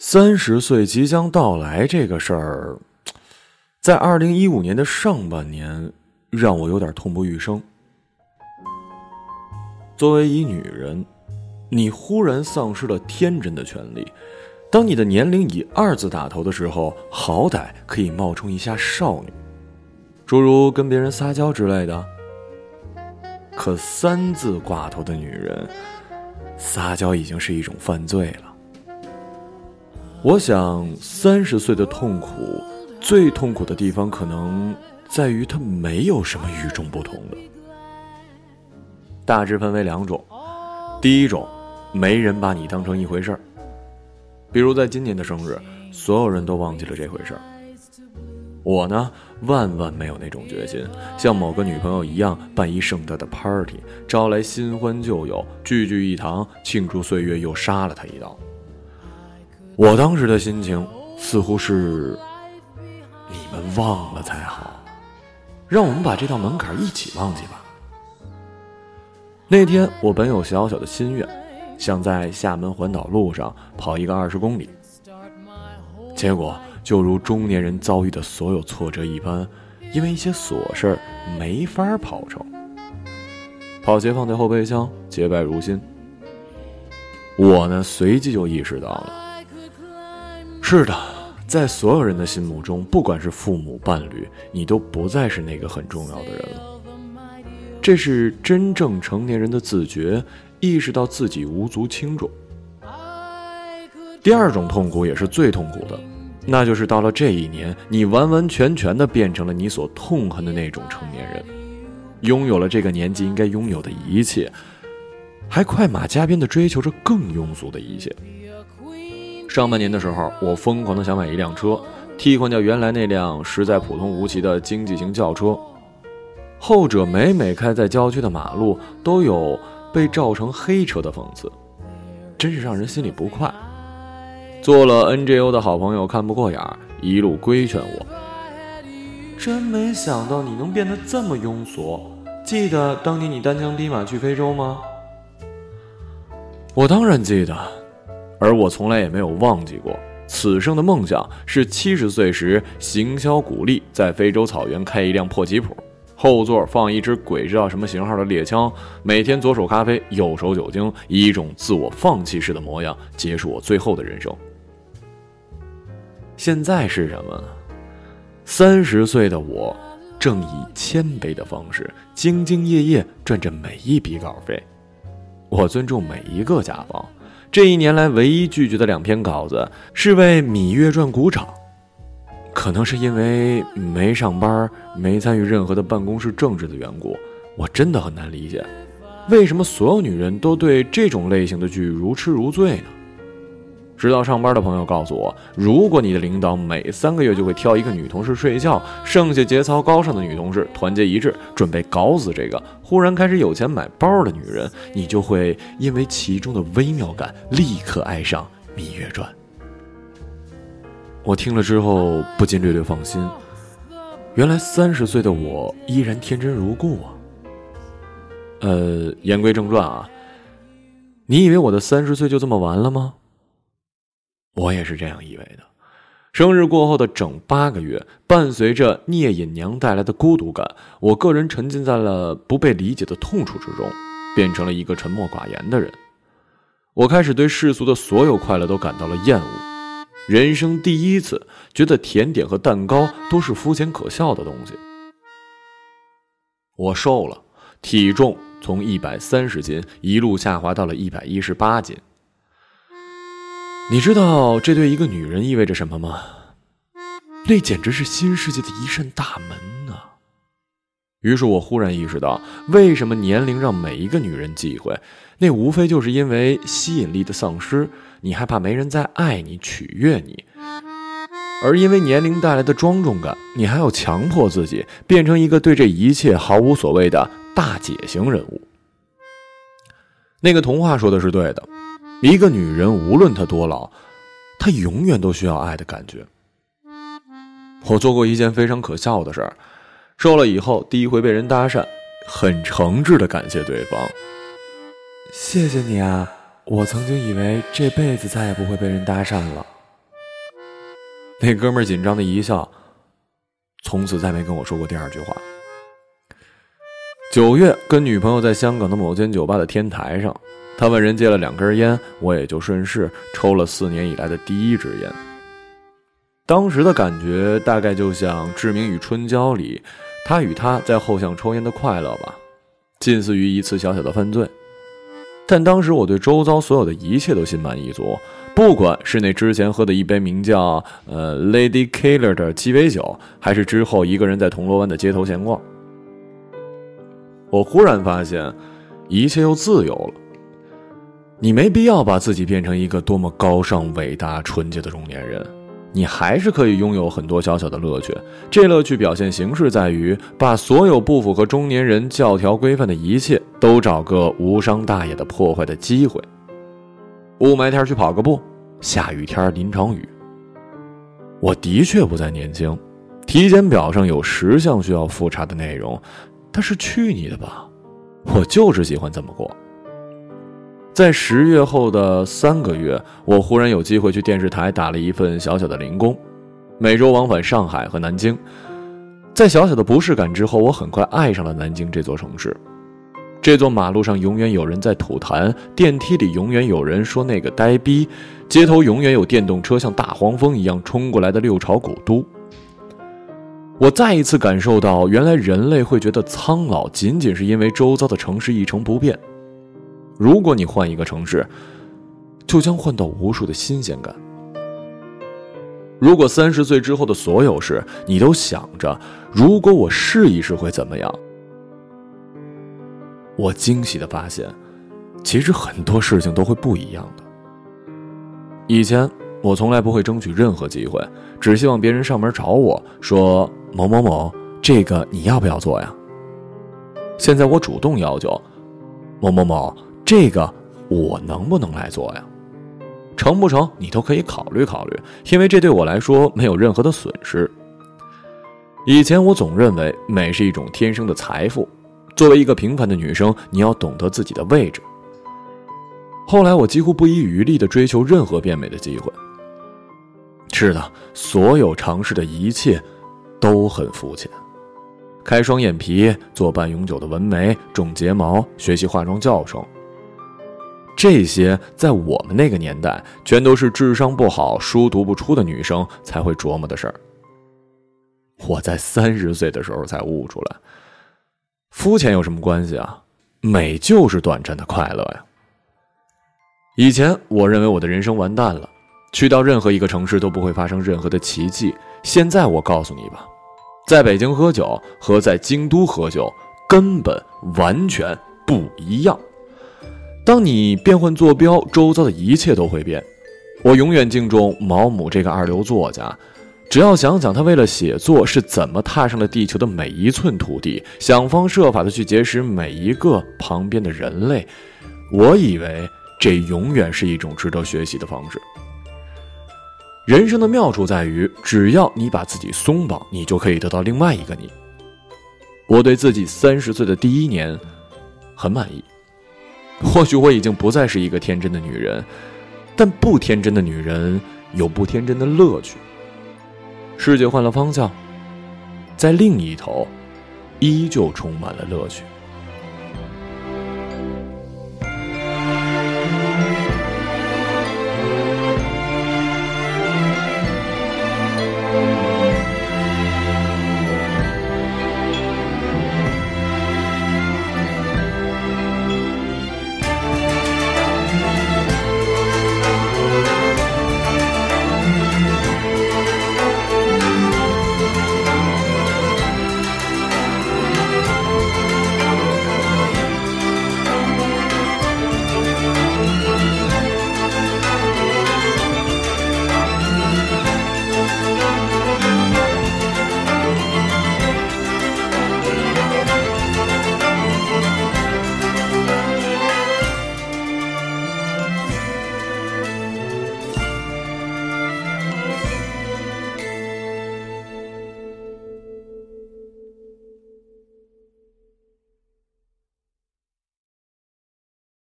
三十岁即将到来这个事儿，在二零一五年的上半年，让我有点痛不欲生。作为一女人，你忽然丧失了天真的权利。当你的年龄以二字打头的时候，好歹可以冒充一下少女，诸如跟别人撒娇之类的。可三字挂头的女人，撒娇已经是一种犯罪了。我想，三十岁的痛苦，最痛苦的地方可能在于它没有什么与众不同的。大致分为两种，第一种，没人把你当成一回事儿。比如在今年的生日，所有人都忘记了这回事儿。我呢，万万没有那种决心，像某个女朋友一样办一盛大的 party，招来新欢旧友，聚聚一堂，庆祝岁月，又杀了他一刀。我当时的心情似乎是：你们忘了才好，让我们把这道门槛一起忘记吧。那天我本有小小的心愿。想在厦门环岛路上跑一个二十公里，结果就如中年人遭遇的所有挫折一般，因为一些琐事没法跑成。跑鞋放在后备箱，洁白如新。我呢，随即就意识到了，是的，在所有人的心目中，不管是父母、伴侣，你都不再是那个很重要的人了。这是真正成年人的自觉。意识到自己无足轻重。第二种痛苦也是最痛苦的，那就是到了这一年，你完完全全的变成了你所痛恨的那种成年人，拥有了这个年纪应该拥有的一切，还快马加鞭的追求着更庸俗的一切。上半年的时候，我疯狂的想买一辆车，替换掉原来那辆实在普通无奇的经济型轿车，后者每每开在郊区的马路都有。被照成黑车的讽刺，真是让人心里不快。做了 NGO 的好朋友看不过眼，一路规劝我。真没想到你能变得这么庸俗。记得当年你单枪匹马去非洲吗？我当然记得，而我从来也没有忘记过，此生的梦想是七十岁时行销鼓励，在非洲草原开一辆破吉普。后座放一支鬼知道什么型号的猎枪，每天左手咖啡，右手酒精，以一种自我放弃式的模样结束我最后的人生。现在是什么？三十岁的我，正以谦卑的方式，兢兢业业赚着每一笔稿费。我尊重每一个甲方。这一年来唯一拒绝的两篇稿子，是为《芈月传》鼓掌。可能是因为没上班、没参与任何的办公室政治的缘故，我真的很难理解，为什么所有女人都对这种类型的剧如痴如醉呢？知道上班的朋友告诉我，如果你的领导每三个月就会挑一个女同事睡觉，剩下节操高尚的女同事团结一致，准备搞死这个忽然开始有钱买包的女人，你就会因为其中的微妙感立刻爱上《芈月传》。我听了之后不禁略略放心，原来三十岁的我依然天真如故啊。呃，言归正传啊，你以为我的三十岁就这么完了吗？我也是这样以为的。生日过后的整八个月，伴随着聂隐娘带来的孤独感，我个人沉浸在了不被理解的痛楚之中，变成了一个沉默寡言的人。我开始对世俗的所有快乐都感到了厌恶。人生第一次觉得甜点和蛋糕都是肤浅可笑的东西。我瘦了，体重从一百三十斤一路下滑到了一百一十八斤。你知道这对一个女人意味着什么吗？那简直是新世界的一扇大门呐！于是我忽然意识到，为什么年龄让每一个女人忌讳？那无非就是因为吸引力的丧失。你害怕没人再爱你、取悦你，而因为年龄带来的庄重感，你还要强迫自己变成一个对这一切毫无所谓的大姐型人物。那个童话说的是对的，一个女人无论她多老，她永远都需要爱的感觉。我做过一件非常可笑的事儿，瘦了以后第一回被人搭讪，很诚挚的感谢对方，谢谢你啊。我曾经以为这辈子再也不会被人搭讪了。那哥们儿紧张的一笑，从此再没跟我说过第二句话。九月，跟女朋友在香港的某间酒吧的天台上，他问人借了两根烟，我也就顺势抽了四年以来的第一支烟。当时的感觉大概就像《志明与春娇》里，他与她在后巷抽烟的快乐吧，近似于一次小小的犯罪。但当时我对周遭所有的一切都心满意足，不管是那之前喝的一杯名叫“呃 Lady Killer” 的鸡尾酒，还是之后一个人在铜锣湾的街头闲逛，我忽然发现，一切又自由了。你没必要把自己变成一个多么高尚、伟大、纯洁的中年人。你还是可以拥有很多小小的乐趣，这乐趣表现形式在于把所有不符合中年人教条规范的一切都找个无伤大雅的破坏的机会。雾霾天去跑个步，下雨天淋场雨。我的确不再年轻，体检表上有十项需要复查的内容，但是去你的吧，我就是喜欢这么过。在十月后的三个月，我忽然有机会去电视台打了一份小小的零工，每周往返上海和南京。在小小的不适感之后，我很快爱上了南京这座城市。这座马路上永远有人在吐痰，电梯里永远有人说那个呆逼，街头永远有电动车像大黄蜂一样冲过来的六朝古都。我再一次感受到，原来人类会觉得苍老，仅仅是因为周遭的城市一成不变。如果你换一个城市，就将换到无数的新鲜感。如果三十岁之后的所有事，你都想着如果我试一试会怎么样，我惊喜的发现，其实很多事情都会不一样的。以前我从来不会争取任何机会，只希望别人上门找我说某某某，这个你要不要做呀？现在我主动要求某某某。这个我能不能来做呀？成不成？你都可以考虑考虑，因为这对我来说没有任何的损失。以前我总认为美是一种天生的财富，作为一个平凡的女生，你要懂得自己的位置。后来我几乎不遗余力地追求任何变美的机会。是的，所有尝试的一切都很肤浅。开双眼皮，做半永久的纹眉，种睫毛，学习化妆教程。这些在我们那个年代，全都是智商不好、书读不出的女生才会琢磨的事儿。我在三十岁的时候才悟出来，肤浅有什么关系啊？美就是短暂的快乐呀。以前我认为我的人生完蛋了，去到任何一个城市都不会发生任何的奇迹。现在我告诉你吧，在北京喝酒和在京都喝酒根本完全不一样。当你变换坐标，周遭的一切都会变。我永远敬重毛姆这个二流作家。只要想想他为了写作是怎么踏上了地球的每一寸土地，想方设法的去结识每一个旁边的人类，我以为这永远是一种值得学习的方式。人生的妙处在于，只要你把自己松绑，你就可以得到另外一个你。我对自己三十岁的第一年很满意。或许我已经不再是一个天真的女人，但不天真的女人有不天真的乐趣。世界换了方向，在另一头，依旧充满了乐趣。